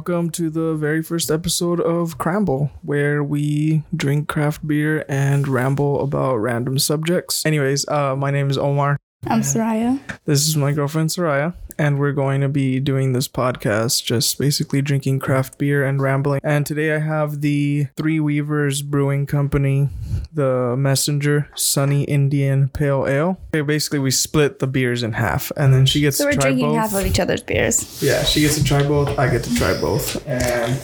Welcome to the very first episode of Cramble, where we drink craft beer and ramble about random subjects. Anyways, uh, my name is Omar. I'm Soraya. This is my girlfriend Soraya, and we're going to be doing this podcast just basically drinking craft beer and rambling. And today I have the Three Weavers Brewing Company, the Messenger Sunny Indian Pale Ale. Okay, basically, we split the beers in half, and then she gets So to we're try drinking both. half of each other's beers. Yeah, she gets to try both. I get to try both. And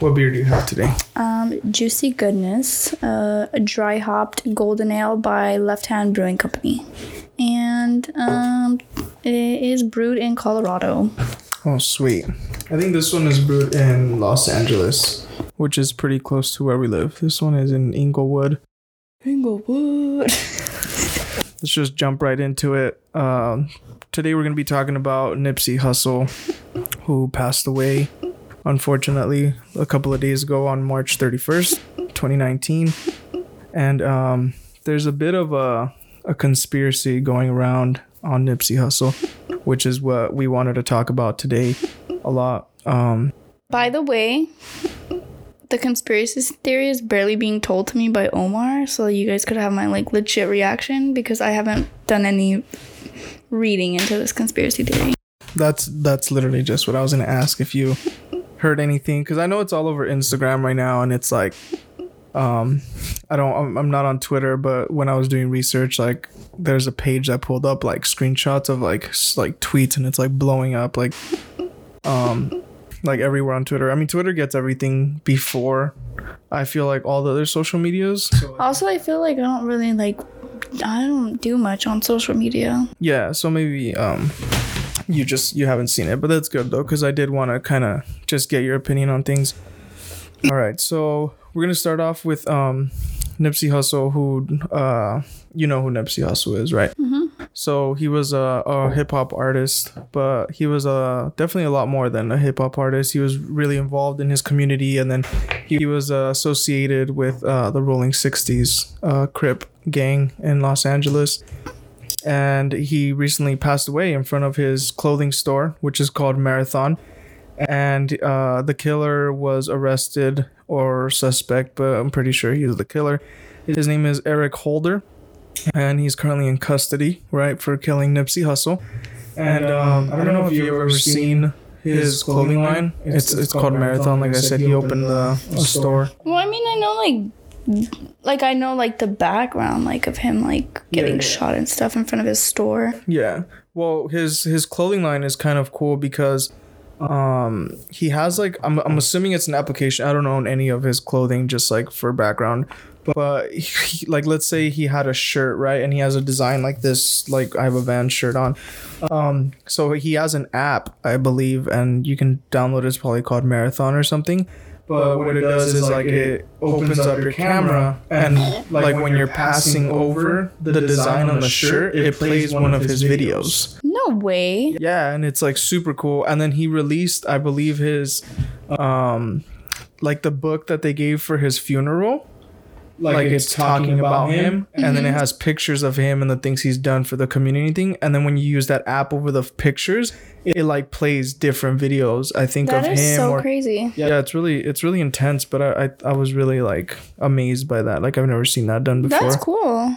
what beer do you have today? Um, Juicy Goodness, uh, a dry hopped golden ale by Left Hand Brewing Company. And um, it is brewed in Colorado. Oh, sweet. I think this one is brewed in Los Angeles, which is pretty close to where we live. This one is in Inglewood. Inglewood. Let's just jump right into it. Um, today we're going to be talking about Nipsey Hussle, who passed away, unfortunately, a couple of days ago on March 31st, 2019. And um, there's a bit of a, a conspiracy going around on Nipsey Hussle, which is what we wanted to talk about today a lot. Um, By the way, the conspiracy theory is barely being told to me by Omar, so you guys could have my like legit reaction because I haven't done any reading into this conspiracy theory. That's that's literally just what I was gonna ask if you heard anything because I know it's all over Instagram right now and it's like, um, I don't I'm, I'm not on Twitter but when I was doing research like there's a page that pulled up like screenshots of like like tweets and it's like blowing up like, um, like everywhere on Twitter. I mean Twitter gets everything before I feel like all the other social medias. Also, I feel like I don't really like. I don't do much on social media. yeah so maybe um you just you haven't seen it but that's good though because i did want to kind of just get your opinion on things all right so we're gonna start off with um nipsey hussle who uh you know who nipsey hussle is right so he was a, a hip-hop artist but he was uh, definitely a lot more than a hip-hop artist he was really involved in his community and then he was uh, associated with uh, the rolling 60s uh, crip gang in los angeles and he recently passed away in front of his clothing store, which is called Marathon. And uh, the killer was arrested or suspect, but I'm pretty sure he's the killer. His name is Eric Holder, and he's currently in custody, right, for killing Nipsey Hussle. And um, I don't know if you've ever seen his clothing line. It's it's called Marathon. Like I said, he opened the a store. Well, I mean, I know like, like I know like the background like of him like getting yeah. shot and stuff in front of his store. Yeah. Well, his his clothing line is kind of cool because um he has like I'm I'm assuming it's an application. I don't own any of his clothing just like for background. But he, like let's say he had a shirt, right? And he has a design like this like I have a van shirt on. Um so he has an app, I believe, and you can download it. It's probably called Marathon or something. But what it does is like it opens up your camera and like when you're passing over the design on the shirt, it plays one of his videos. No way. Yeah, and it's like super cool. And then he released, I believe, his um like the book that they gave for his funeral. Like, it's talking about him, and then it mm-hmm. has pictures of him and the things he's done for the community thing. And then when you use that app over the pictures, it, it, like plays different videos. I think That of is him so or crazy. yeah, it's really it's really intense. But I, I I was really like amazed by that. Like I've never seen that done before. That's cool.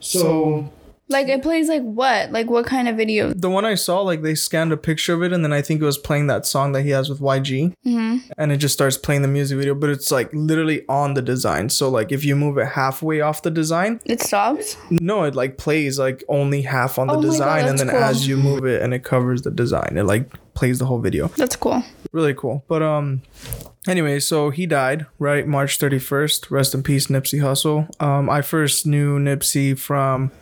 So Like it plays like what? Like what kind of video? the one I saw, like they scanned a picture of it, and then I think it was playing that song that he has with YG, Mm-hmm. and it just starts playing the music video. But it's like literally on the design. So like if you move it halfway off the design, It stops. no, it like plays like only half on the Oh my God, design, and then cool. as you move it and it covers the design, it like plays the whole video. That's cool. really cool. But um, anyway, so he died right March thirty first. Rest in peace, Nipsey Hussle. Um, I first knew Nipsey from.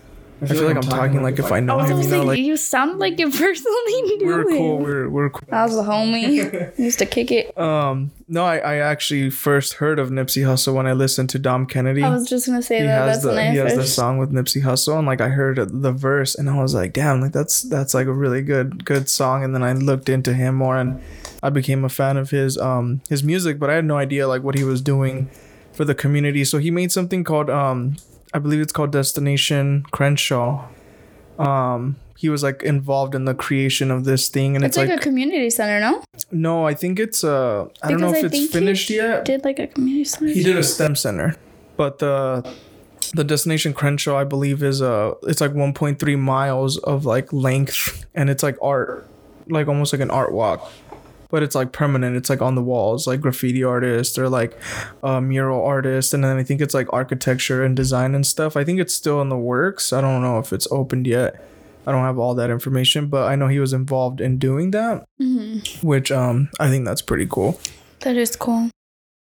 I feel, like I'm talking like if I know I was him. gonna You say know, like you sound like you personally knew we're cool. We're we're cool. I was a homie. Used to kick it. Um, no, I, I actually first heard of Nipsey Hussle when I listened to Dom Kennedy. I was just gonna say he that. has That's when the I he has the song with Nipsey Hussle, and like I heard the verse, and I was like, damn, like that's that's like a really good good song. And then I looked into him more, and I became a fan of his um his music, but I had no idea like what he was doing for the community. So he made something called um I believe it's called Destination Crenshaw. Um, he was like involved in the creation of this thing, and It's, it's, like, like, a community center, no? no, I think it's uh, I don't know if I it's finished yet. Did like a community center? He did a STEM center, but the the destination Crenshaw, I believe, is uh it's like 1.3 miles of like length, and it's like art, like almost like an art walk, but it's like permanent. It's like on the walls, like graffiti artists or like uh, mural artists, and then I think it's like architecture and design and stuff. I think it's still in the works. I don't know if it's opened yet. I don't have all that information, but I know he was involved in doing that, which um I think that's pretty cool. That is cool.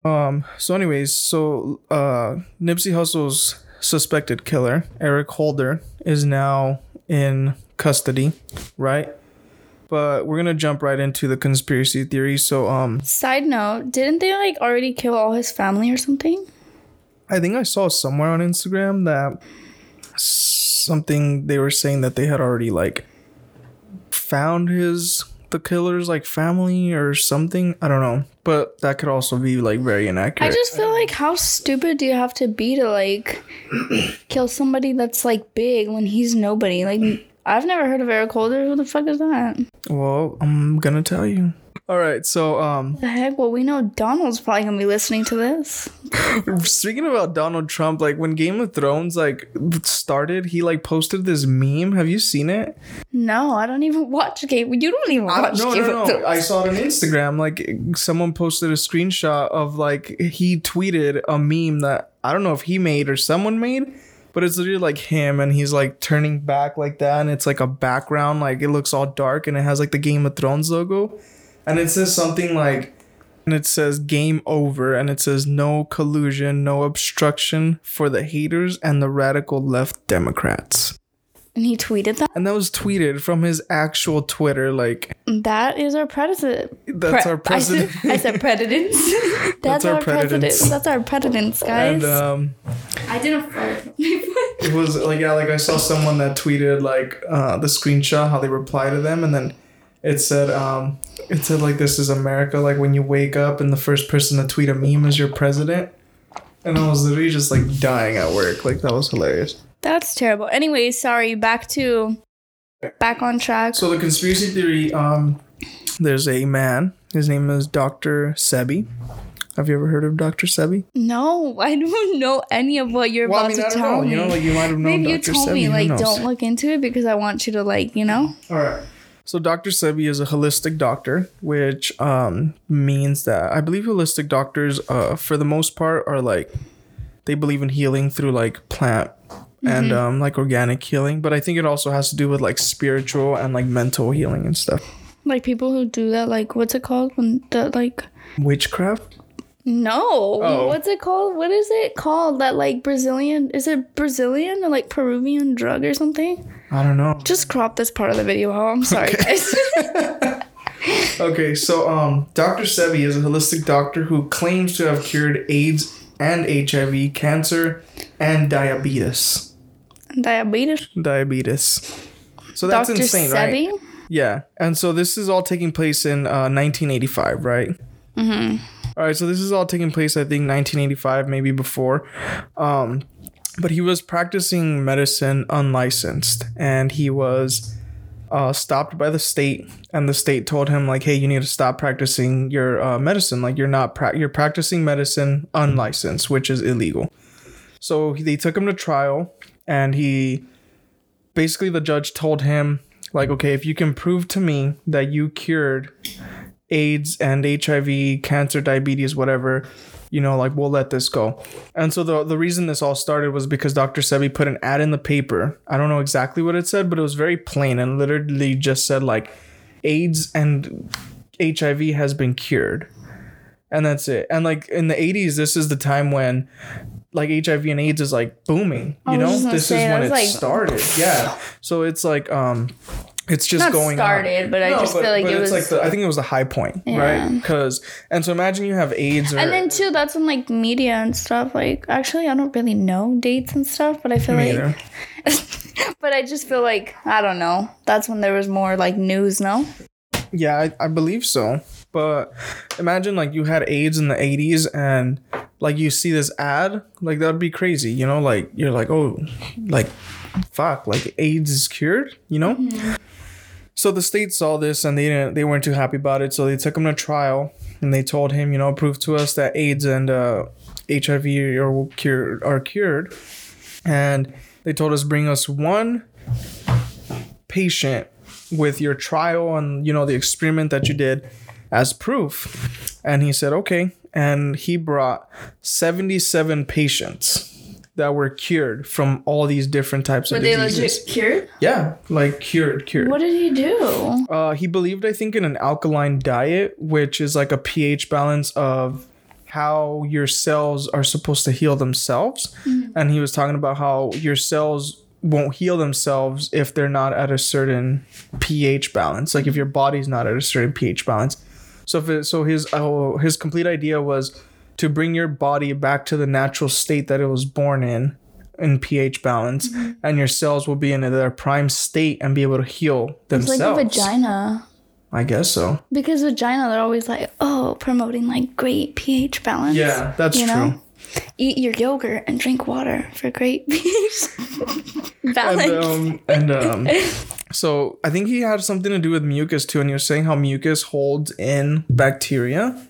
Um. So, anyways, so uh, Nipsey Hussle's suspected killer, Eric Holder, is now in custody, right? But we're gonna jump right into the conspiracy theory. So, um, Side note, didn't they like already kill all his family or something? I think I saw somewhere on Instagram that something they were saying that they had already like found his the killer's like family or something. I don't know, but that could also be like very inaccurate. I just feel like how stupid do you have to be to like kill somebody that's like big when he's nobody? Like I've never heard of Eric Holder. Who the fuck is that? well, I'm gonna tell you. All right, so um, The heck? Well, we know Donald's probably gonna be listening to this. Speaking about Donald Trump, like when Game of Thrones like started, he like posted this meme. Have you seen it? No, I don't even watch Game. You don't even watch no, Game no, of no. I saw it on Instagram. Like someone posted a screenshot of like he tweeted a meme that I don't know if he made or someone made, but it's literally like him and he's like turning back like that, and it's like a background, like it looks all dark, and it has like the Game of Thrones logo, and it says something like. And it says game over, and it says no collusion, no obstruction for the haters and the radical left Democrats. And he tweeted that. And that was tweeted from his actual Twitter. Like, That is our president. that's our I said- president. I said presidents. That's, our our, presidents. presidents. That's our presidents, guys. and um, I didn't fart. it was like yeah like i saw someone that tweeted like uh the screenshot how they reply to them and then it said um it said like this is america like when you wake up and the first person to tweet a meme is your president and i was literally just like dying at work like that was hilarious That's terrible. Anyways, sorry. Back to back on track. so the conspiracy theory um there's a man his name is dr sebi have you ever heard of dr sebi no, I don't know any of what you're well i about mean i to don't tell know me. you know like you might have known Maybe you told sebi me like don't look into it because I want you to like you know. All right. So Dr. Sebi is a holistic doctor, which um, means that I believe holistic doctors, uh, for the most part, are like they believe in healing through like plant and um, like organic healing. But I think it also has to do with like spiritual and like mental healing and stuff. Like people who do that, like what's it called when the like Witchcraft. no, Oh. what's it called? What is it called? That like Brazilian? Is it Brazilian or like Peruvian drug or something? I don't know. Just crop this part of the video out. I'm sorry, guys. Okay, so um, Dr. Sebi is a holistic doctor who claims to have cured AIDS and HIV, cancer, and diabetes. Diabetes. Diabetes. So that's Dr. insane, right? Yeah, and so this is all taking place in uh, 1985, right? Mm-hmm. All right, so this is all taking place, I think, 1985, maybe before. Um, but he was practicing medicine unlicensed, and he was uh, stopped by the state, and the state told him like, "Hey, you need to stop practicing your uh, medicine. Like, you're not pra- you're practicing medicine unlicensed, which is illegal." So they took him to trial, and he basically the judge told him like okay if you can prove to me that you cured aids and hiv cancer diabetes whatever you know like we'll let this go. And so the, the reason this all started was because dr sebi put an ad in the paper. I don't know exactly what it said but it was very plain and literally just said like aids and hiv has been cured. And that's it. And like in the 80s this is the time when like hiv and aids is like booming you know this say, is when it like- started yeah so it's like um it's just Not going up. started, but I just feel like it was. like the, I think it was the high point, Yeah. right? Because and so imagine you have AIDS or and then too, that's when like media and stuff. Like actually, I don't really know dates and stuff, but I feel like. but I just feel like I don't know. That's when there was more like news. No. Yeah, I, I believe so. But imagine like you had AIDS in the 80s and like you see this ad, like that'd be crazy, you know, like you're like, oh, like fuck, like AIDS is cured, you know? So the state saw this and they didn't they weren't too happy about it, so they took him to trial and they told him, you know, prove to us that AIDS and uh, HIV are cured are cured. And they told us bring us one patient with your trial and you know the experiment that you did as proof. And he said, okay. And he brought 77 patients that were cured from all these different types Were of diseases. Were they legit cured? Yeah, like cured, cured. What did he do? Uh, he believed, I think, in an alkaline diet, which is like a pH balance of how your cells are supposed to heal themselves. And he was talking about how your cells won't heal themselves if they're not at a certain pH balance. Like if your body's not at a certain pH balance. So so his uh, his complete idea was to bring your body back to the natural state that it was born in in pH balance and your cells will be in their prime state and be able to heal It's like a vagina. I guess so. Because vagina, they're always like, oh, promoting like great pH balance. Yeah, that's you true. know? Eat your yogurt and drink water for great And balance. um and um so I think he had something to do with mucus too, and he was saying how mucus holds in bacteria.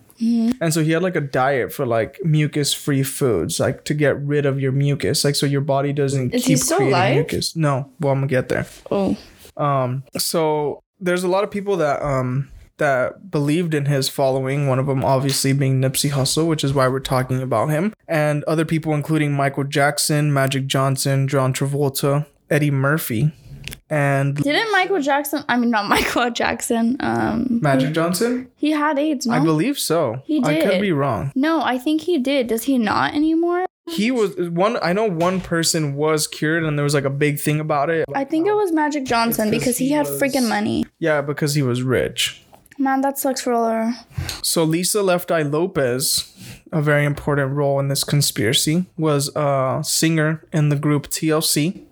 And so he had like a diet for like mucus free foods, like to get rid of your mucus, like so your body doesn't Is he keep still creating alive? mucus. No, well I'm gonna get there. oh, Um, so there's a lot of people that um that believed in his following. One of them obviously being Nipsey Hussle, which is why we're talking about him, and other people including Michael Jackson, Magic Johnson, John Travolta, Eddie Murphy, and didn't Michael Jackson? I mean, not Michael Jackson. Um, Magic Johnson. he had AIDS. No, I believe so. He I could be wrong. no, I think he did. Does he not anymore? He was one. I know one person was cured, and there was like a big thing about it. I think it was Magic Johnson 'cause because he, he had was- freaking money. Yeah, because he was rich. Man, that sucks for all. So Lisa Left Eye Lopez, a very important role in this conspiracy, was a singer in the group TLC.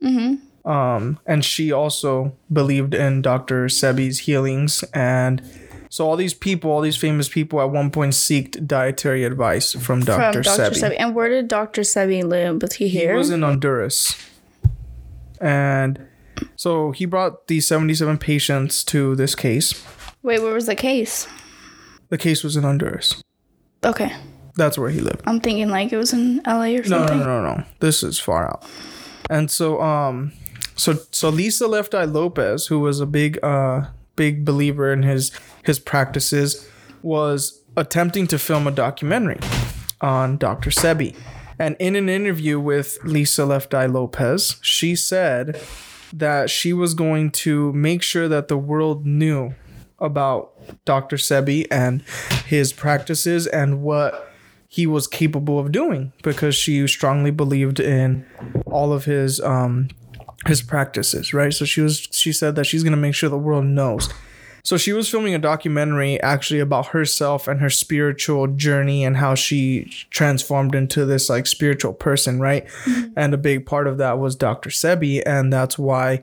Mm-hmm. Um, and she also believed in Dr. Sebi's healings, and so all these people, all these famous people, at one point seeked dietary advice from Dr. From Dr. Sebi. Sebi. And where did Dr. Sebi live? Was he here? He was in Honduras, and so he brought these seventy-seven patients to this case. Wait, where was the case? The case was in Honduras. Okay. That's where he lived. I'm thinking like it was in LA or No, something. no, no, no. This is far out. And so, um, so so Lisa Left Eye Lopez, who was a big, uh, big believer in his his practices, was attempting to film a documentary on Dr. Sebi. And in an interview with Lisa Left Eye Lopez, she said that she was going to make sure that the world knew about Dr. Sebi and his practices and what he was capable of doing because she strongly believed in all of his um his practices, right? So she was she said that she's going to make sure the world knows. So she was filming a documentary actually about herself and her spiritual journey and how she transformed into this like spiritual person, right? And a big part of that was Dr. Sebi and that's why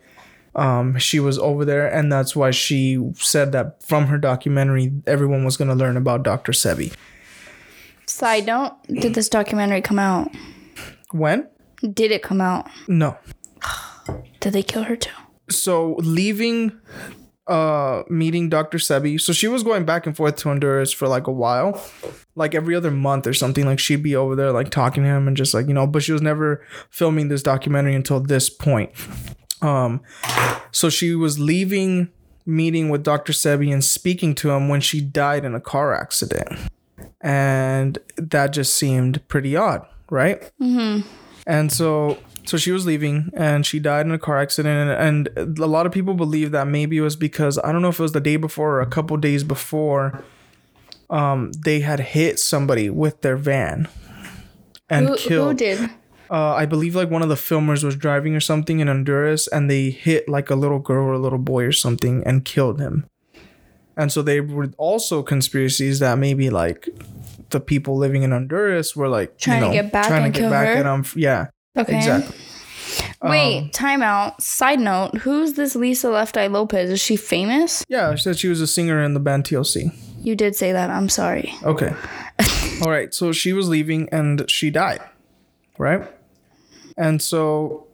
um, she was over there and that's why she said that from her documentary everyone was going to learn about Dr. Sebi. Side note, did this documentary come out? When? Did it come out? No. Did they kill her too? so leaving uh meeting Dr. Sebi. So she was going back and forth to Honduras for like a while. Like every other month or something. Like she'd be over there like talking to him and just like, you know, but she was never filming this documentary until this point. Um so she was leaving meeting with Dr. Sebi and speaking to him when she died in a car accident. And that just seemed pretty odd, right? Mm-hmm. And so so she was leaving and she died in a car accident and, and a lot of people believe that maybe it was because I don't know if it was the day before or a couple days before um they had hit somebody with their van and Who, killed who did? Uh, I believe like one of the filmers was driving or something in Honduras and they hit like a little girl or a little boy or something and killed him. And so they were also conspiracies that maybe like the people living in Honduras were like Trying to you know, get back trying and to get back her? at them. Yeah, Okay. exactly. Wait, Um, time out. Side note, who's this Lisa Left Eye Lopez? Is she famous? Yeah, she said she was a singer in the band TLC. You did say that. I'm sorry. Okay. All right, so she was leaving and she died, right? And so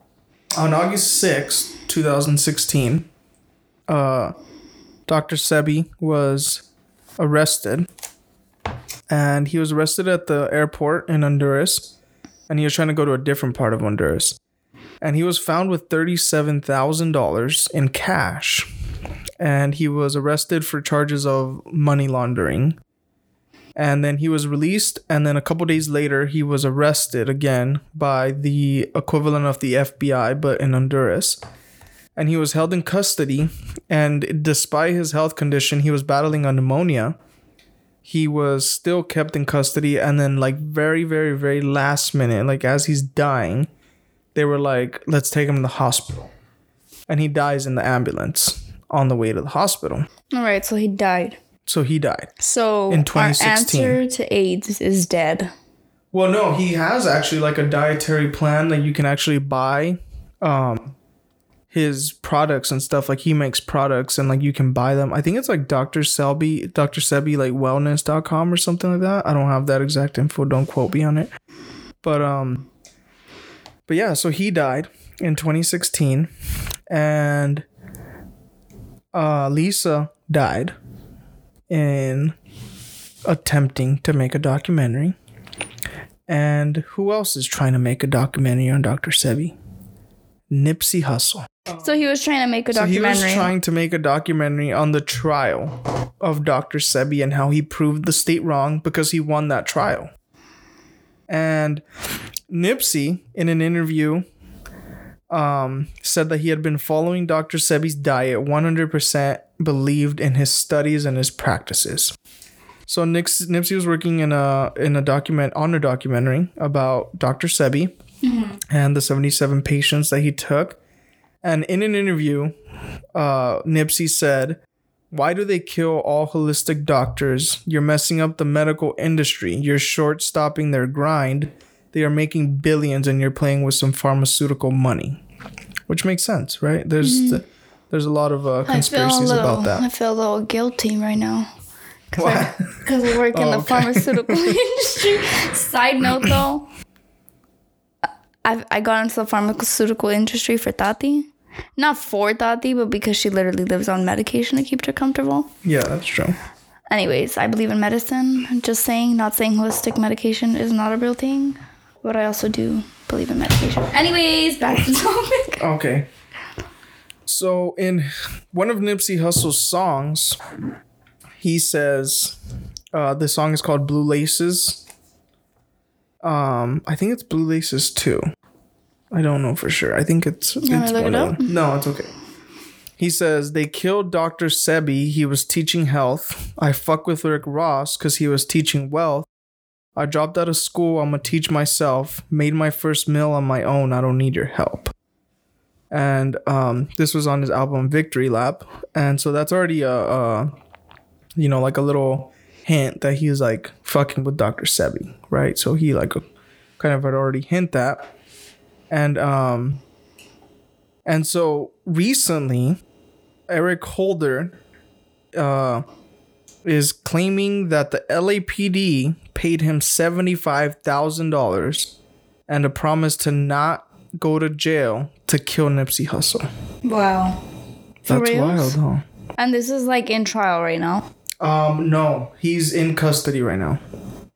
on August 6th, 2016, uh, Dr. Sebi was arrested. And he was arrested at the airport in Honduras. And he was trying to go to a different part of Honduras. And he was found with $37,000 in cash. And he was arrested for charges of money laundering and then he was released and then a couple days later he was arrested again by the equivalent of the FBI but in Honduras. And he was held in custody and despite his health condition he was battling pneumonia. He was still kept in custody and then like very very very last minute like as he's dying they were like let's take him to the hospital. And he dies in the ambulance on the way to the hospital. All right, so he died. So he died So In our 2016. answer to AIDS is dead. Well, no, he has actually like a dietary plan that you can actually buy um his products and stuff like he makes products and like you can buy them. I think it's like Dr. Selby, Dr. Sebi like wellness.com or something like that. I don't have that exact info, don't quote me on it. But um but yeah, so he died in 2016 and uh Lisa died in attempting to make a documentary. And who else is trying to make a documentary on Dr. Sebi? Nipsey Hussle. So he was trying to make a So he documentary. was trying to make a documentary on the trial of Dr. Sebi and how he proved the state wrong because he won that trial. And Nipsey, in an interview, um, said that he had been following Dr. Sebi's diet 100%, believed in his studies and his practices. So Nix, Nipsey was working in a in a document on a documentary about Dr. Sebi and the 77 patients that he took. And in an interview, uh, Nipsey said, Why do they kill all holistic doctors? You're messing up the medical industry. You're short stopping their grind. They are making billions and you're playing with some pharmaceutical money. Which makes sense, right? There's there's a lot of uh, I a conspiracies little, about that. I that. feel a little guilty right now. Because I work in Oh, the okay. pharmaceutical industry. Side note though, I I got into the pharmaceutical industry for Tati. Not for Tati, but because she literally lives on medication to keep her comfortable. yeah, that's true. Anyways, I believe in medicine. Just saying, not saying holistic medication is not a real thing, but I also do believe in meditation. Anyways, back to the topic. Okay. So in one of Nipsey Hussle's songs, he says, uh, the song is called Blue Laces. Um, I think it's Blue Laces too. I don't know for sure. I think it's, it's one it up? No, it's okay. He says they killed Dr. Sebi. He was teaching health. I fuck with Rick Ross because he was teaching wealth. I dropped out of school. I'm gonna teach myself. Made my first meal on my own. I don't need your help. And um, this was on his album Victory Lap, and so that's already a, a you know, like a little hint that he's like fucking with Dr. Sebi, right? So he like kind of had already hint that, and um, and so recently, Eric Holder, uh, is claiming that the LAPD paid him $75,000 and a promise to not go to jail to kill Nipsey Hussle. Wow. For That's reals? wild, huh? And this is like in trial right now. Um, no, he's in custody right now.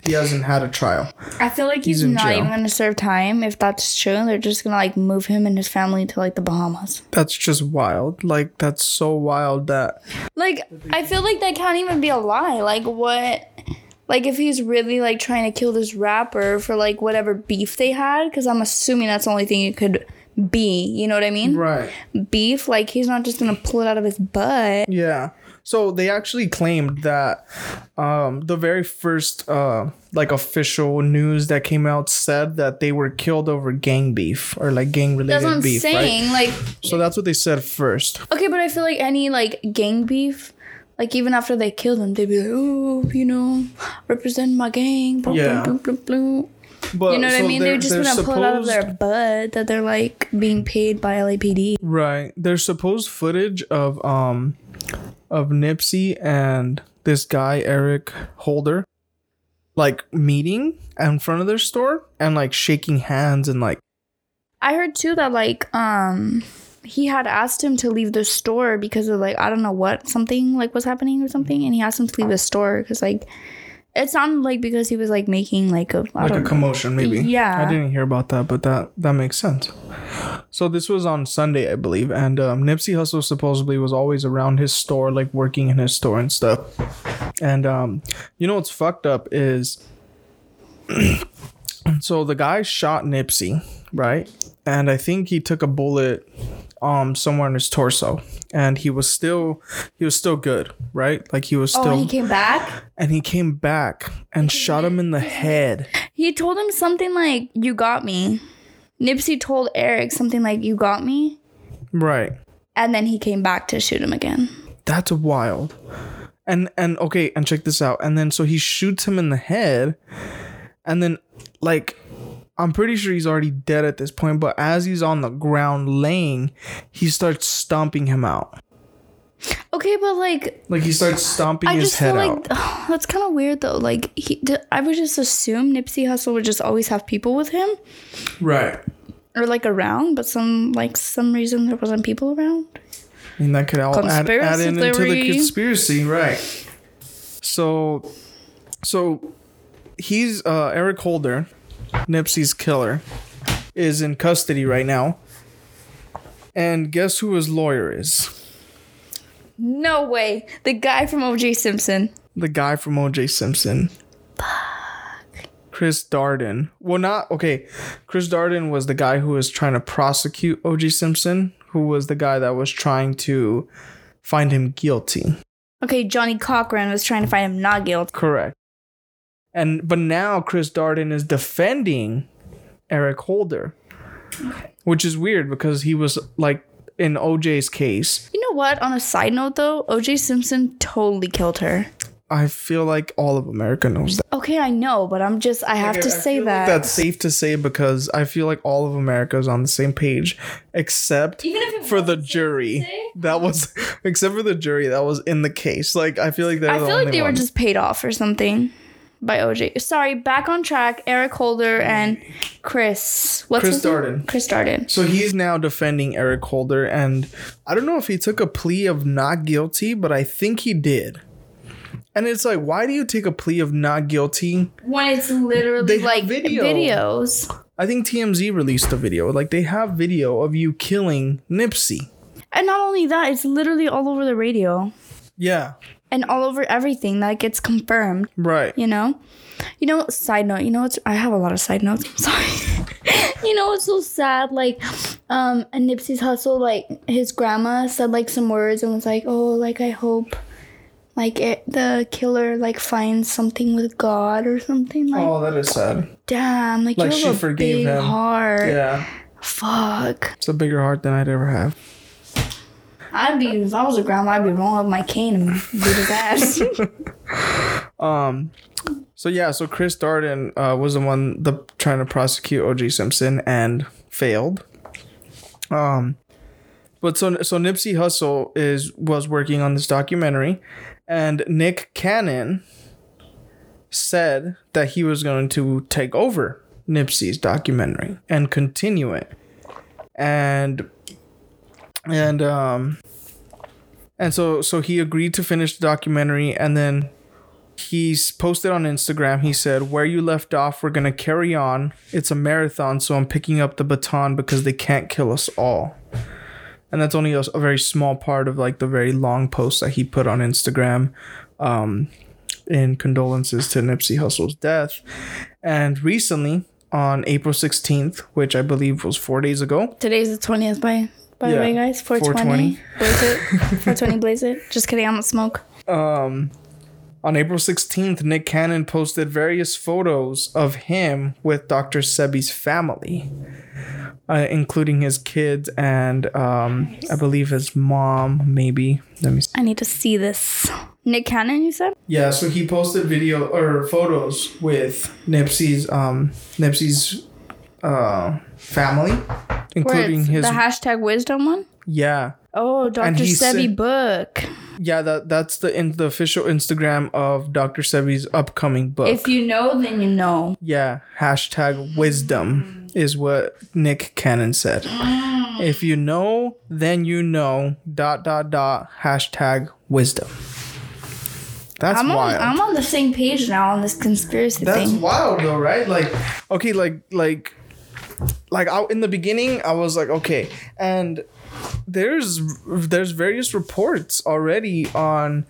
He hasn't had a trial. I feel like he's, He's not jail. even gonna serve time if that's true. They're just gonna like move him and his family to like the Bahamas. That's just wild. Like, that's so wild that. Like I feel like that can't even be a lie. Like what? Like if he's really like trying to kill this rapper for like whatever beef they had, because I'm assuming that's the only thing it could be. You know what I mean? Right. Beef. Like he's not just gonna pull it out of his butt. Yeah. So they actually claimed that um, the very first uh, like official news that came out said that they were killed over gang beef or like gang related beef. That's what I'm beef, right? saying. Like So that's what they said first. Okay, but I feel like any like gang beef, like even after they kill them, they'd be like, oh, you know, represent my gang. Blah, Yeah. blah, blah. But You know what I mean? They're, they're- just they're gonna pull it out of their butt that they're like being paid by LAPD. Right. There's supposed footage of um of Nipsey and this guy Eric Holder like meeting in front of their store and like shaking hands and like I heard too that like um he had asked him to leave the store because of like I don't know what something like was happening or something, and he asked him to leave the store because like it sounded like because he was like making like a like a don't know. commotion maybe. Yeah. I didn't hear about that, but that that makes sense. So this was on Sunday, I believe, and um, Nipsey Hussle supposedly was always around his store, like working in his store and stuff. And um, you know what's fucked up is, so the guy shot Nipsey, right? And I think he took a bullet um somewhere in his torso, and he was still he was still good, right? Like he was Oh, still, and he came back. and he came back and shot him in the head. He told him something like "You got me." Nipsey told Eric something like "You got me," Right. and then he came back to shoot him again. That's wild. And and okay, and check this out. And then so he shoots him in the head, and then like I'm pretty sure he's already dead at this point, but as he's on the ground laying, he starts stomping him out. Okay, but like Like he starts stomping I his just head feel out. like that's kind of weird though. Like he, d- I would just assume Nipsey Hussle would just always have people with him Right. or like around, but some like some reason there wasn't people around. I mean that could all add, add Conspiracy in into the theory. conspiracy, right? So so he's uh Eric Holder, Nipsey's killer, is in custody right now. And guess who his lawyer is? No way, the guy from O.J. Simpson. The guy from OJ Simpson. Fuck. Chris Darden. Well, not okay. Chris Darden was the guy who was trying to prosecute OJ Simpson, who was the guy that was trying to find him guilty. Okay, Johnnie Cochran was trying to find him not guilty. Correct. And but now Chris Darden is defending Eric Holder. Which is weird because he was like in OJ's case. You know what? On a side note though, O.J. Simpson totally killed her. I feel like all of America knows that. Okay, I know, but I'm just I have to I say feel like that. that's safe to say because I feel like all of America is on the same page, except Even if it for the wasn't safe to jury that was, except for the jury that was in the case. Like I feel like they're I the feel like only they were ones. just paid off or something by OJ. Sorry, back on track. Eric Holder and Chris. What's Chris name? Darden. Chris Darden. So he's now defending Eric Holder, and I don't know if he took a plea of not guilty, but I think he did. And it's like, why do you take a plea of not guilty? When it's literally They like video. videos. I think TMZ released a video. Like they have video of you killing Nipsey. And not only that, it's literally all over the radio Yeah, and all over everything that gets confirmed, right. you know? You know, side note, you know what's I have a lot of side notes. I'm sorry. you know what's so sad? Like, um, and Nipsey's hustle, like his grandma said like some words and was like, Oh, like I hope like it, the killer like finds something with God or something. Like, Oh, that is sad. damn, like, Like you she have a forgave big him. heart. Yeah, Fuck. it's a bigger heart than I'd ever have. I'd be if I was a grandma, I'd be rolling up my cane and beat his ass. Um, so yeah, so Chris Darden uh, was the one the trying to prosecute O.J. Simpson and failed. Um, but so so Nipsey Hussle is was working on this documentary, and Nick Cannon said that he was going to take over Nipsey's documentary and continue it, and and um and so so he agreed to finish the documentary and then he's posted on Instagram. He said, "Where you left off, we're gonna carry on. It's a marathon, so I'm picking up the baton because they can't kill us all." And that's only a, a very small part of like the very long post that he put on Instagram, um, in condolences to Nipsey Hussle's death. And recently, on April 16th, which I believe was four days ago, Today's the twentieth, by by the Yeah, way, guys. Four twenty. 420. Blaze it. Four twenty. Blaze it. Just kidding. I don't smoke. um on April 16th, Nick Cannon posted various photos of him with Dr. Sebi's family, uh, including his kids and um, I believe his mom, maybe. Let me see. I need to see this. Nick Cannon, you said? Yeah, so he posted video or photos with Nipsey's um Nipsey's uh family, including his the hashtag wisdom one? yeah. Oh, Dr. he Sebi said- book. Yeah, that that's the in the official Instagram of Dr. Sebi's upcoming book. If you know, then you know. yeah, hashtag wisdom is what Nick Cannon said. If you know, then you know. Dot dot dot. Hashtag wisdom. That's I'm on, wild. I'm on the same page now on this conspiracy That's thing. wild though, right? Like, okay, like like like I, in the beginning, I was like, okay, and there's there's various reports already on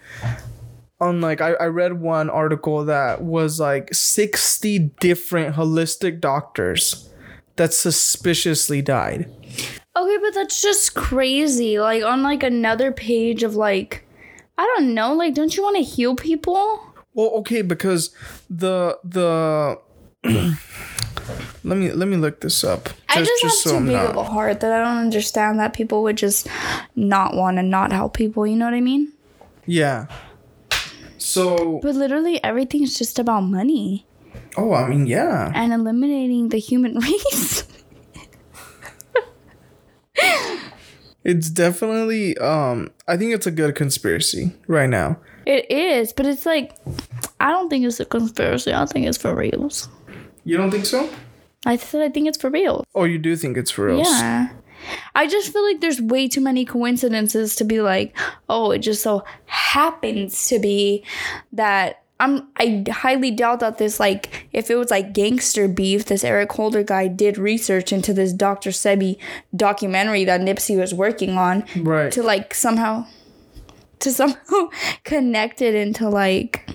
on like I, I read one article that was like 60 different holistic doctors that suspiciously died. Okay, but that's just crazy. Like on like another page of like I don't know, like don't you want to heal people? Well, okay, because the the let me let me look this up. I just, have too I'm big not- of a heart that I don't understand that people would just not want to not help people, you know what I mean? Yeah. So, But literally everything's just about money oh, I mean, yeah. and eliminating the human race. It's definitely um I think it's a good conspiracy right now. it is, but it's like I don't think it's a conspiracy. I think it's for reals. You don't think so? I said I think it's for real. Oh, you do think it's for real? Yeah. I just feel like there's way too many coincidences to be like, oh, it just so happens to be that I'm I highly doubt that this like if it was like gangster beef, this Eric Holder guy did research into this Dr. Sebi documentary that Nipsey was working on Right. to like somehow to somehow connect it into like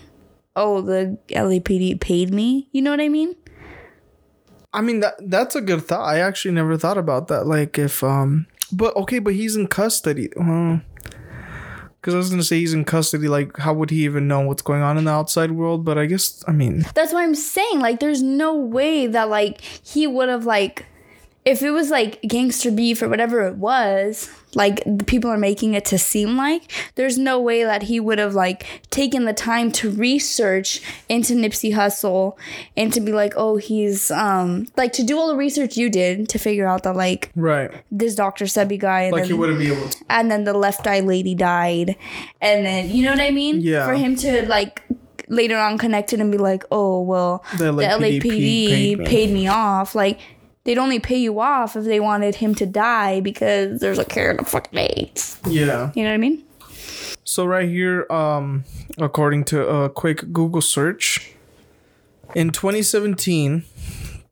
oh the LAPD paid me. You know what I mean? I mean that that's a good thought. I actually never thought about that. Like if um but okay, but he's in custody. Uh, Cause I was gonna say he's in custody. Like, how would he even know what's going on in the outside world? But I guess, I mean, That's what I'm saying. Like, there's no way that like he would have like, if it was like gangster beef or whatever it was, like the people are making it to seem like. There's no way that he would have like taken the time to research into Nipsey Hussle and to be like, oh, he's um like to do all the research you did to figure out that like right? this Dr. Sebi guy and Like then, he wouldn't be able to. and then the left eye lady died and then you know what i mean Yeah. for him to like later on connect it and be like oh well The the LAPD lapd paid me. me. off like they'd only pay you off if they wanted him to die because there's a cure to fucking AIDS. Yeah. You know what I mean? So right here, um, according to a quick Google search, in 2017,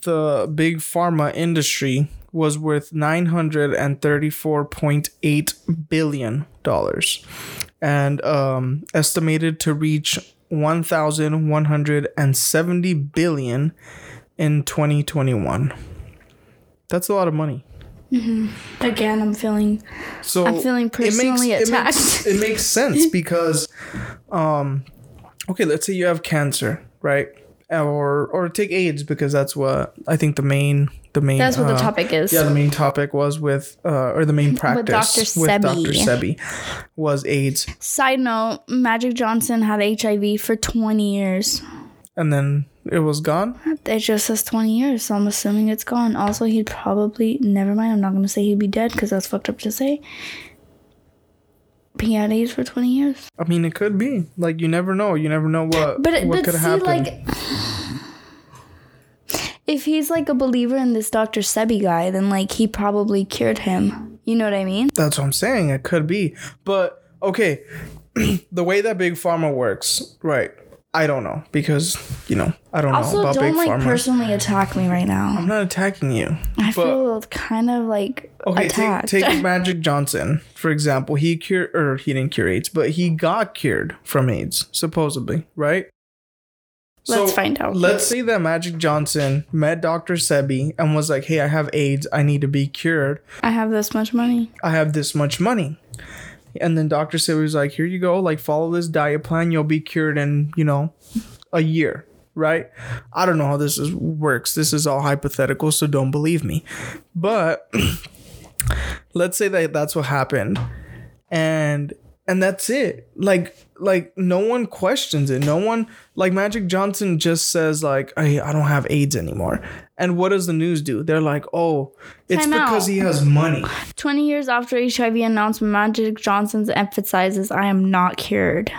the big pharma industry was worth 934.8 billion dollars, and um, estimated to reach 1,170 billion in 2021. That's a lot of money. Again, I'm feeling So I'm feeling it personally makes, attacked. It makes, it makes sense because, um, okay, let's say you have cancer, right? Or or take AIDS because that's what I think the main the main that's what the uh, topic is. Yeah, the main topic was with uh, or the main practice Dr. with Sebi. Dr. Sebi was AIDS, Side note, Magic Johnson had HIV for 20 years. and then it was gone. It just says 20 years, so I'm assuming it's gone. Also, he'd probably, never mind, I'm not going to say he'd be dead because that's fucked up to say. But he had AIDS for 20 years. I mean, it could be like you never know. You never know what But, what but could see, happen. like, if he's like a believer in this Dr. Sebi guy, then like he probably cured him. You know what I mean? That's what I'm saying. It could be. But okay, the way that big pharma works, right? I don't know because you know I don't know Also, about big don't like pharma. personally attack me right now. I'm not attacking you. I feel kind of like Okay, take, attacked. take Magic Johnson for example. He cured or he didn't cure AIDS, but he got cured from AIDS supposedly, right? Let's find out. Let's say that Magic Johnson met Dr. Sebi and was like, "Hey, I have AIDS. I need to be cured. I have this much money. I have this much money. And then Dr. Sebi was like, here you go, like follow this diet plan, you'll be cured in, you know, a year, right? I don't know how this is works. This is all hypothetical, so don't believe me. But let's say that that's what happened. And and that's it. Like like no one questions it. No one like Magic Johnson just says like I I don't have AIDS anymore. And what does the news do? They're like, "Oh, it's Time because out. he has money." 20 years after HIV announcement, Magic Johnson's emphasizes, I am not cured.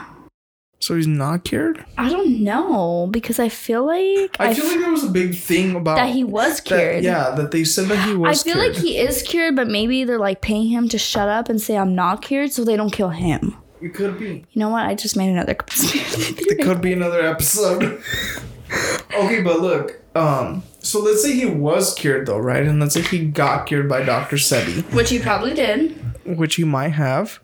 So he's not cured? I don't know because I feel like I, feel like there was a big thing about that he was that- cured. yeah, that they said that he was. I feel cured. like he is cured, but maybe they're like paying him to shut up and say I'm not cured so they don't kill him. it could be. You know what? I just made another It could be another episode. okay, but look, um, so let's say he was cured though, right? And let's say he got cured by Dr. Sebi, Which he probably did. which he might have.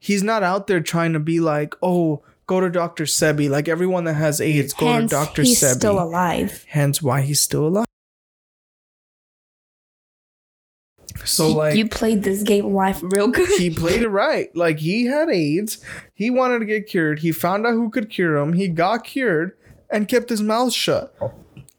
He's not out there trying to be like, oh, go to Dr. Sebi. Like everyone that has AIDS, go Hence, to Dr. Sebi. He's Sebi. still alive. Hence why he's still alive. So like you played this game of life real good. he played it right. Like he had AIDS, he wanted to get cured. He found out who could cure him. He got cured and kept his mouth shut.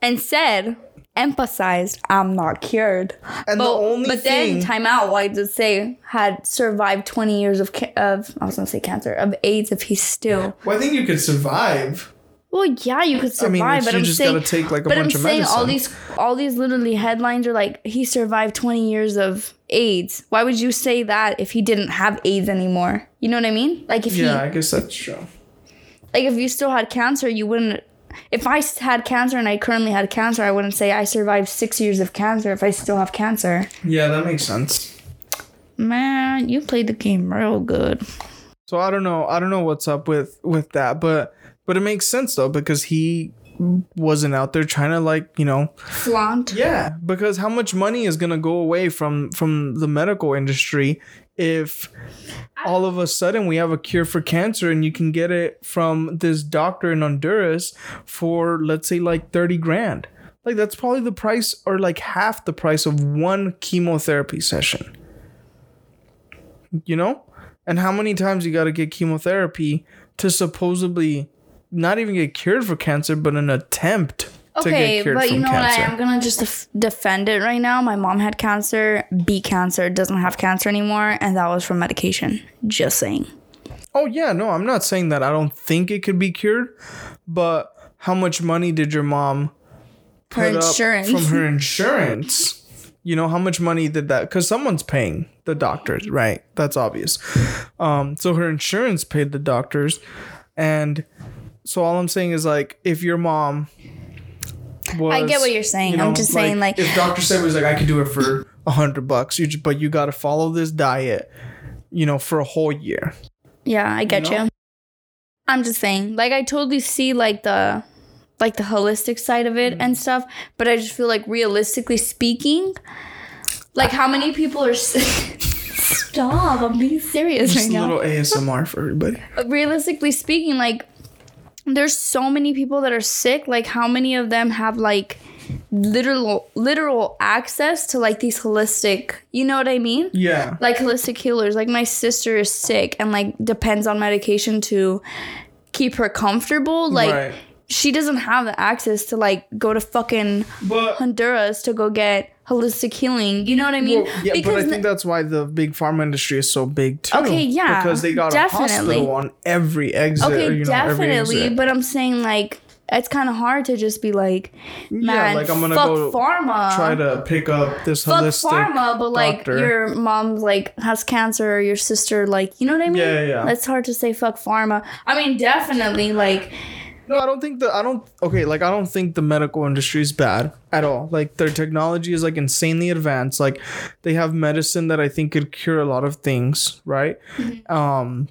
and said, emphasized, I'm not cured. And but, the only but thing, then time out. Why does it say had survived 20 years of ca- of I was gonna say cancer of AIDS if he's still? well, I think you could survive. Well, yeah, you could I survive, mean, but you I'm just saying, gotta take like a but I'm bunch of saying medicine. all these all these literally headlines are like he survived 20 years of AIDS. Why would you say that if he didn't have AIDS anymore? You know what I mean? Like if yeah, he I guess that's true. like if you still had cancer, you wouldn't. If I had cancer and I currently had cancer, I wouldn't say I survived six years of cancer if I still have cancer. Yeah, that makes sense. Man, you played the game real good. So I don't know. I don't know what's up with with that, but but it makes sense though because he wasn't out there trying to like you know Flaunt. Yeah, because how much money is gonna go away from from the medical industry if all of a sudden we have a cure for cancer and you can get it from this doctor in Honduras for let's say like 30 grand. Like that's probably the price or like half the price of one chemotherapy session. You know? And how many times you got to get chemotherapy to supposedly not even get cured for cancer but an attempt Okay, but you know what? I am gonna just def- defend it right now. My mom had cancer, beat cancer, doesn't have cancer anymore, and that was from medication. Just saying. Oh yeah, no, I'm not saying that I don't think it could be cured, but how much money did your mom Her put up insurance. from her insurance? You know how much money did that? Because someone's paying the doctors, right? That's obvious. Um, so her insurance paid the doctors, and so all I'm saying is like, if your mom was, I get what you're saying. I'm just saying, like- if Doctor said was like, I could do it for a hundred bucks, you just, but you got to follow this diet, you know, for a whole year. Yeah, I get You you. I'm just saying, like I totally see like the like the holistic side of it Mm-hmm. and stuff, but I just feel like realistically speaking, like how many people are Stop, I'm being serious Just right a now. little ASMR for everybody. realistically speaking, like there's so many people that are sick. Like how many of them have like literal literal access to like these holistic you know what I mean? Yeah. Like holistic healers. Like my sister is sick and like depends on medication to keep her comfortable. Like right. She doesn't have the access to like go to fucking But Honduras to go get holistic healing. You know what I mean? well, yeah, but I think that's why the big pharma industry is so big too. Okay, yeah, because they got definitely. a hospital on every exit. Okay, or, you know, definitely. But I'm saying like it's kind of hard to just be like, man, like, I'm gonna fuck go pharma. try to pick up this fuck holistic pharma, but like doctor. your mom's like has cancer, or your sister like, you know what I mean? Yeah, yeah, yeah. It's hard to say fuck pharma. I mean, definitely like No, I don't think the I don't okay, like I don't think the medical industry is bad at all. Like their technology is like insanely advanced. Like they have medicine that I think could cure a lot of things, right? Um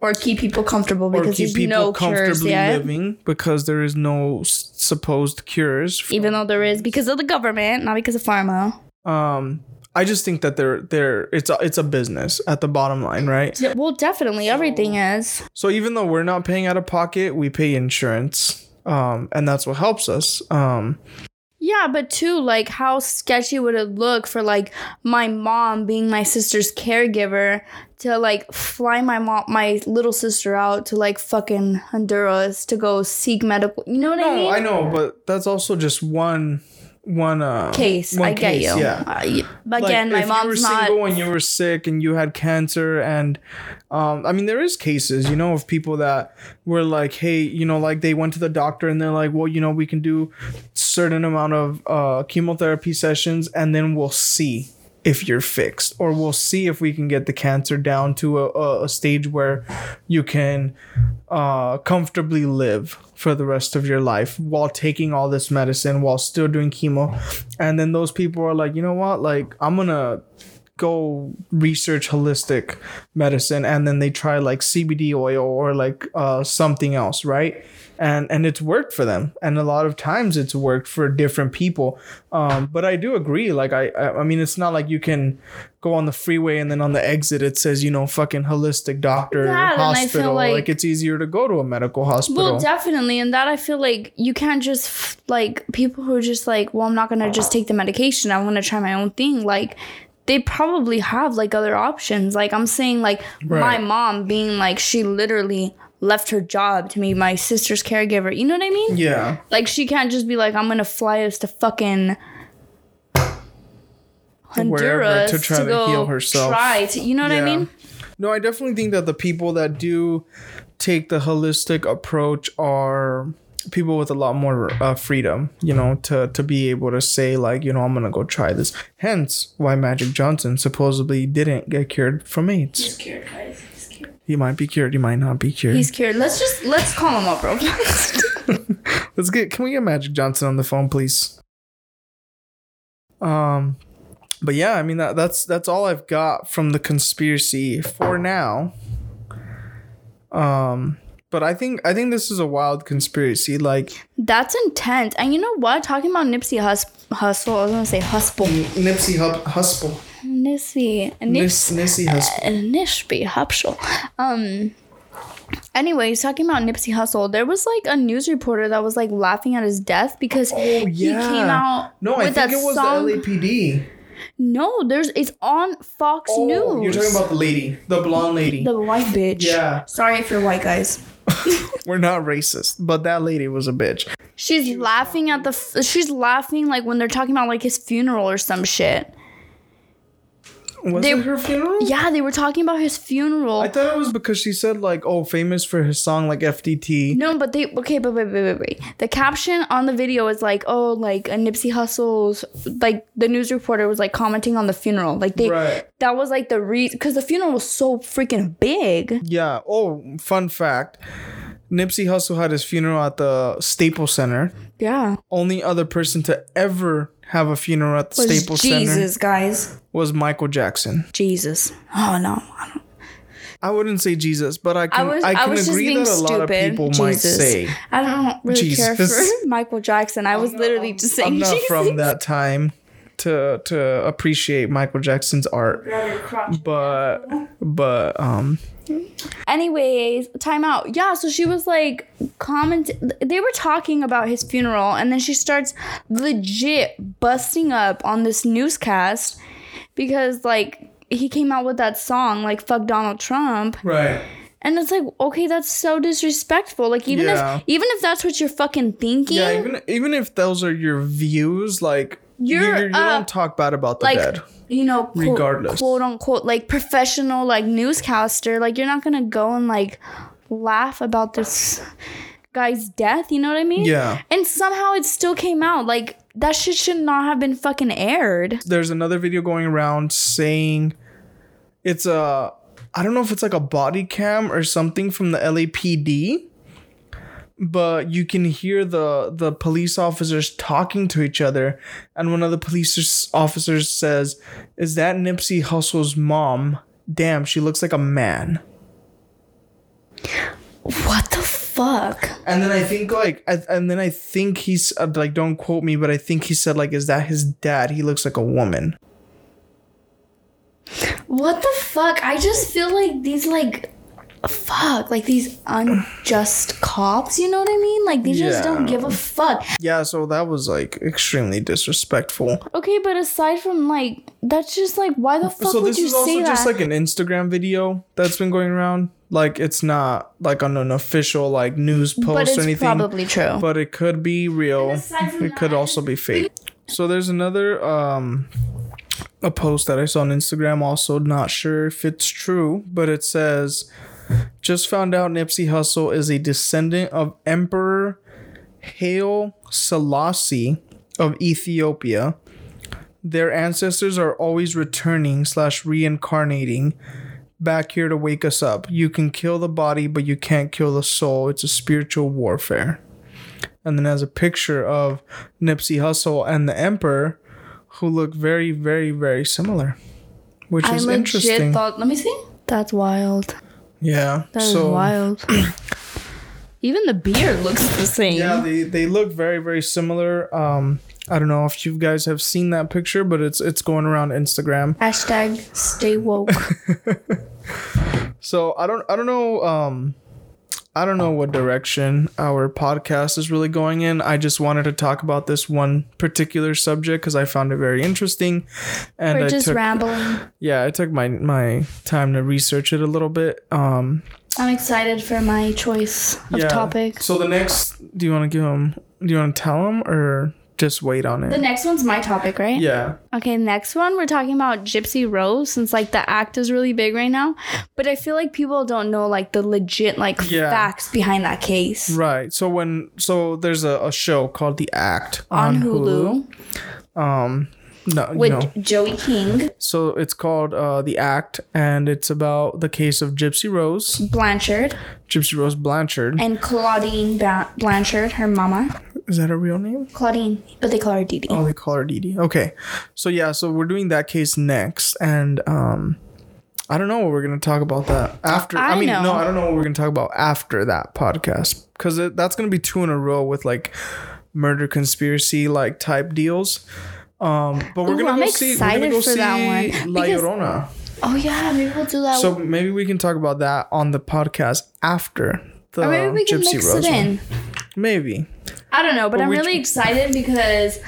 or keep people comfortable or because keep there's people no cures comfortably yet. living because there is no s- supposed cures. Even though there is because of the government, not because of pharma. Um I just think that they're they're it's a, it's a business at the bottom line, right? Yeah, Well, definitely everything is. So even though we're not paying out of pocket, we pay insurance. Um and that's what helps us. Um Yeah, but too, like, how sketchy would it look for like my mom being my sister's caregiver to like fly my mom, my little sister out to like fucking Honduras to go seek medical. You know what I mean? No. I know, but that's also just one one uh case. one I get you. Yeah. Uh, y- Like, again, my if you were mom's not. single and you were sick and you had cancer and um i mean there is cases you know of people that were like hey you know like they went to the doctor and they're like well you know we can do certain amount of uh chemotherapy sessions and then we'll see if you're fixed or we'll see if we can get the cancer down to a, a, a stage where you can uh comfortably live for the rest of your life while taking all this medicine while still doing chemo. And then those people are like you know what? Like i'm gonna go research holistic medicine and then they try like cbd oil or like uh something else right? And and it's worked for them. And a lot of times it's worked for different people. Um but i do agree like i i, mean it's not like you can go on the freeway and then on the exit it says you know fucking holistic doctor Yeah, and I feel hospital. Like, like- it's easier to go to a medical hospital. Well, definitely, and that I feel like you can't just like people who are just like, well, I'm not gonna just take the medication. I want to try my own thing. Like, they probably have like other options. Like I'm saying, like my mom being like, she literally left her job to be my sister's caregiver. You know what I mean? yeah Like she can't just be like, I'm gonna fly us to fucking Honduras to try to heal herself. Try to, you know what I mean? No, I definitely think that the people that do take the holistic approach are people with a lot more uh, freedom, you know, to to be able to say like, you know, I'm gonna go try this. Hence, why Magic Johnson supposedly didn't get cured from AIDS. cured, guys. He's cured. He might be cured. He might not be cured. He's cured. Let's just let's call him up, bro. Let's get. Can we get Magic Johnson on the phone, please? Um, but yeah, I mean that that's that's all I've got from the conspiracy for now. Um, but I think I think this is a wild conspiracy. Like That's intense. And you know what? Talking about Nipsey Hus- Hustle, I was gonna say Hustle. Nipsey Hussle, Nipsey, Nips, Nipsey Hussle. Nipsey Hussle. Um. Anyways, talking about Nipsey Hussle, there was like a news reporter that was like laughing at his death because Oh he came out No, I think it was song. the LAPD. no, there's it's on Fox Oh, News. you're talking about the lady, the blonde lady. the white bitch. Yeah. Sorry if you're white guys. We're not racist, but that lady was a bitch. She's laughing at the. F- she's laughing like when they're talking about like his funeral or some shit. Was They- it her funeral? Yeah, they were talking about his funeral. I thought it was because she said like, "Oh, famous for his song like FDT." no, but they okay, but wait, wait, wait, wait. The caption on the video is like, oh, like a Nipsey Hussle's, like the news reporter was like commenting on the funeral, like they, Right. that was like the reason because the funeral was so freaking big. Yeah. Oh, fun fact: Nipsey Hussle had his funeral at the Staples Center. Yeah, Only other person to ever have a funeral at the was Staples Center Jesus, guys, was Michael Jackson. Jesus. Oh no, I don't- I wouldn't say Jesus, but I can I, was- I can just agree that a lot of stupid. people might Jesus. say. I don't really care for Michael Jackson. I was literally just saying I'm not Jesus. from that time to to appreciate Michael Jackson's art, but but um Anyways, time out. Yeah, so she was like comment they were talking about his funeral and then she starts legit busting up on this newscast because like he came out with that song like fuck Donald Trump right. and it's like okay that's so disrespectful like even Yeah. if even if that's what you're fucking thinking Yeah, even even if those are your views, like you, You're, you, you uh, don't talk bad about the like dead. you know quote, Regardless. quote unquote like professional like newscaster like you're not gonna go and like laugh about this guy's death you know what i mean Yeah. and somehow it still came out like that shit should not have been fucking aired There's another video going around saying it's a I don't know if it's like a body cam or something from the LAPD, but you can hear the the police officers talking to each other, and one of the police officers says, "Is that Nipsey Hussle's mom? Damn, she looks like a man." what the fuck And then I think like, I, and then I think he's uh, like, don't quote me, but I think he said like, "Is that his dad? He looks like a woman." what the fuck i just feel like these like fuck like these unjust cops you know what i mean like they just don't give a fuck Yeah, so that was like extremely disrespectful. okay but aside from like that's just like why the fuck so would this you is also say that just like an Instagram video that's been going around. Like it's not like on an official like news post but or anything. probably true but it could be real. It could that- also be fake. So there's another um a post that I saw on Instagram also not sure if it's true, but it says just found out Nipsey Hussle is a descendant of Emperor Haile Selassie of Ethiopia. Their ancestors are always returning slash reincarnating back here to wake us up. You can kill the body, but you can't kill the soul. It's a spiritual warfare. And then has a picture of Nipsey Hussle and the Emperor, who look very, very, very similar, which I is legit interesting. thought. Let me see. That's wild. Yeah. That is so wild. Even the beard looks the same. yeah, they they look very, very similar. Um, I don't know if you guys have seen that picture, but it's it's going around Instagram. Hashtag stay woke. So I don't I don't know um I don't know what direction our podcast is really going in. I just wanted to talk about this one particular subject because I found it very interesting, and We're I just took rambling. yeah I took my my time to research it a little bit. Um, I'm excited for my choice of yeah. topic. So the next, do you want to give them? Do you want to tell them or just wait on it. The next one's my topic, right? Yeah. Okay, next one we're talking about Gypsy Rose since like the act is really big right now, but I feel like people don't know like the legit like Yeah. facts behind that case. Right. So when so there's a, a show called The Act On Hulu, Um, no, with know. Joey King, So it's called uh, The Act, and it's about the case of Gypsy Rose, Blanchard, Gypsy Rose Blanchard. and Claudine ba- Blanchard, her mama. Is that her real name? Claudine, but they call her Dee. Oh, they call her Dee. Okay. So yeah, so we're doing that case next, and um, I don't know what we're gonna talk about that after. I, I mean, know. no, I don't know what we're gonna talk about after that podcast because that's gonna be two in a row with like murder conspiracy like type deals. Um, but we're Ooh, gonna I'm go see. We're gonna go see that one, La Llorona. Oh yeah, maybe we'll do that. So maybe we can talk about that on the podcast after the or maybe we can Gypsy mix Rose it one. Maybe. I don't know, but, I'm we- really excited because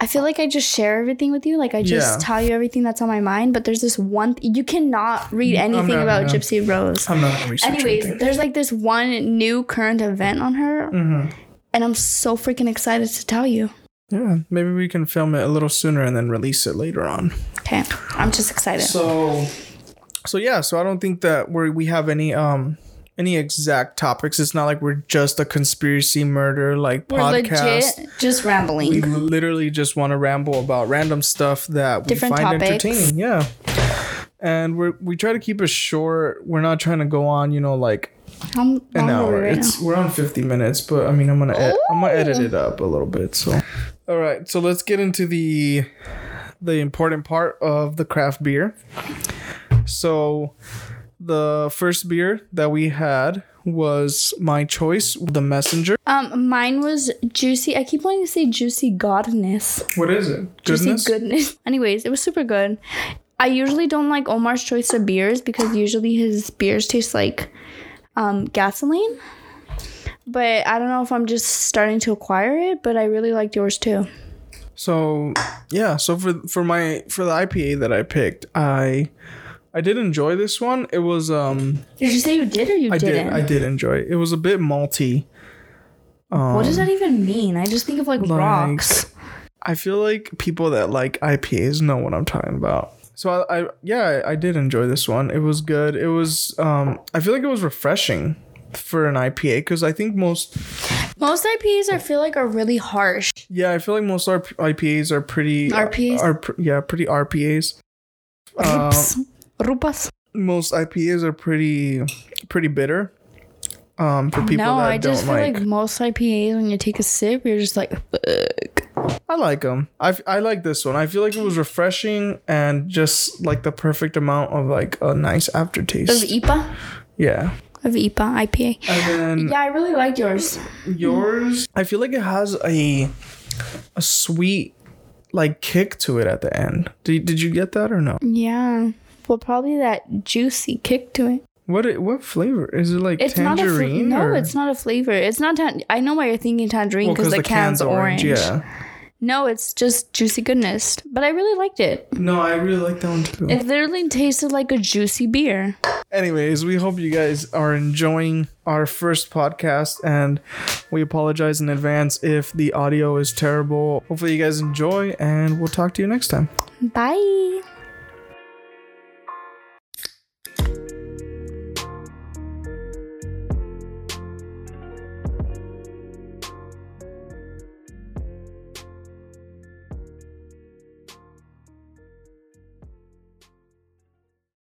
I feel like I just share everything with you. Like I just Yeah. tell you everything that's on my mind. But there's this one you cannot read anything not about gonna. Gypsy Rose. I'm not gonna Anyways, anything. there's like this one new current event on her, Mm-hmm. and I'm so freaking excited to tell you. Yeah, maybe we can film it a little sooner and then release it later on. Okay, I'm just excited. So, so yeah, so I don't think that we we have any um any exact topics. It's not like we're just a conspiracy murder like We're podcast. legit just rambling. We literally just want to ramble about random stuff that we find topics. entertaining. Yeah. And we we try to keep it short. We're not trying to go on, you know, like an hour. right It's we're on 50 minutes, but I mean, I'm gonna ed- I'm gonna edit it up a little bit. So, all right. So let's get into the the important part of the craft beer. So, the first beer that we had was my choice, the Messenger. Um, mine was juicy. I keep wanting to say juicy godness. What is it? Juicy Goodness. goodness. Anyways, it was super good. I usually don't like Omar's choice of beers because usually his beers taste like um, gasoline. But I don't know if I'm just starting to acquire it, but I really liked yours too. So yeah, so for for my for the IPA that I picked, I I did enjoy this one. It was um Did you say you did or you I didn't? did I did enjoy it. It was a bit malty. Um, what does that even mean? I just think of like, like- rocks. I feel like people that like IPAs know what I'm talking about. So I, I yeah, I, I did enjoy this one. It was good. It was um I feel like it was refreshing for an IPA because I think most Most IPAs I feel like are really harsh. yeah, I feel like most RP, IPAs are pretty RPAs? are yeah, pretty RPAs. Um, Rups. Rupas. most IPAs are pretty pretty bitter. Um, for people No, that I just don't feel like, like, most IPAs when you take a sip, you're just like, Ugh. I like them. I f- I like this one. I feel like it was refreshing and just like the perfect amount of like a nice aftertaste. of. IPA. Yeah. Of IPA, IPA. And then Yeah, I really liked yours. yours, I feel like it has a a sweet like kick to it at the end. Did did you get that or no? Yeah. Well, probably that juicy kick to it. What it, what flavor is it? Like It's tangerine? not a fl- no. It's not a flavor. It's not. Tan- I know why you're thinking tangerine Well, because the, can's, orange. Yeah. No, it's just juicy goodness. But I really liked it. No, I really like that one too. It literally tasted like a juicy beer. Anyways, we hope you guys are enjoying our first podcast and we apologize in advance if the audio is terrible. Hopefully you guys enjoy and we'll talk to you next time. Bye.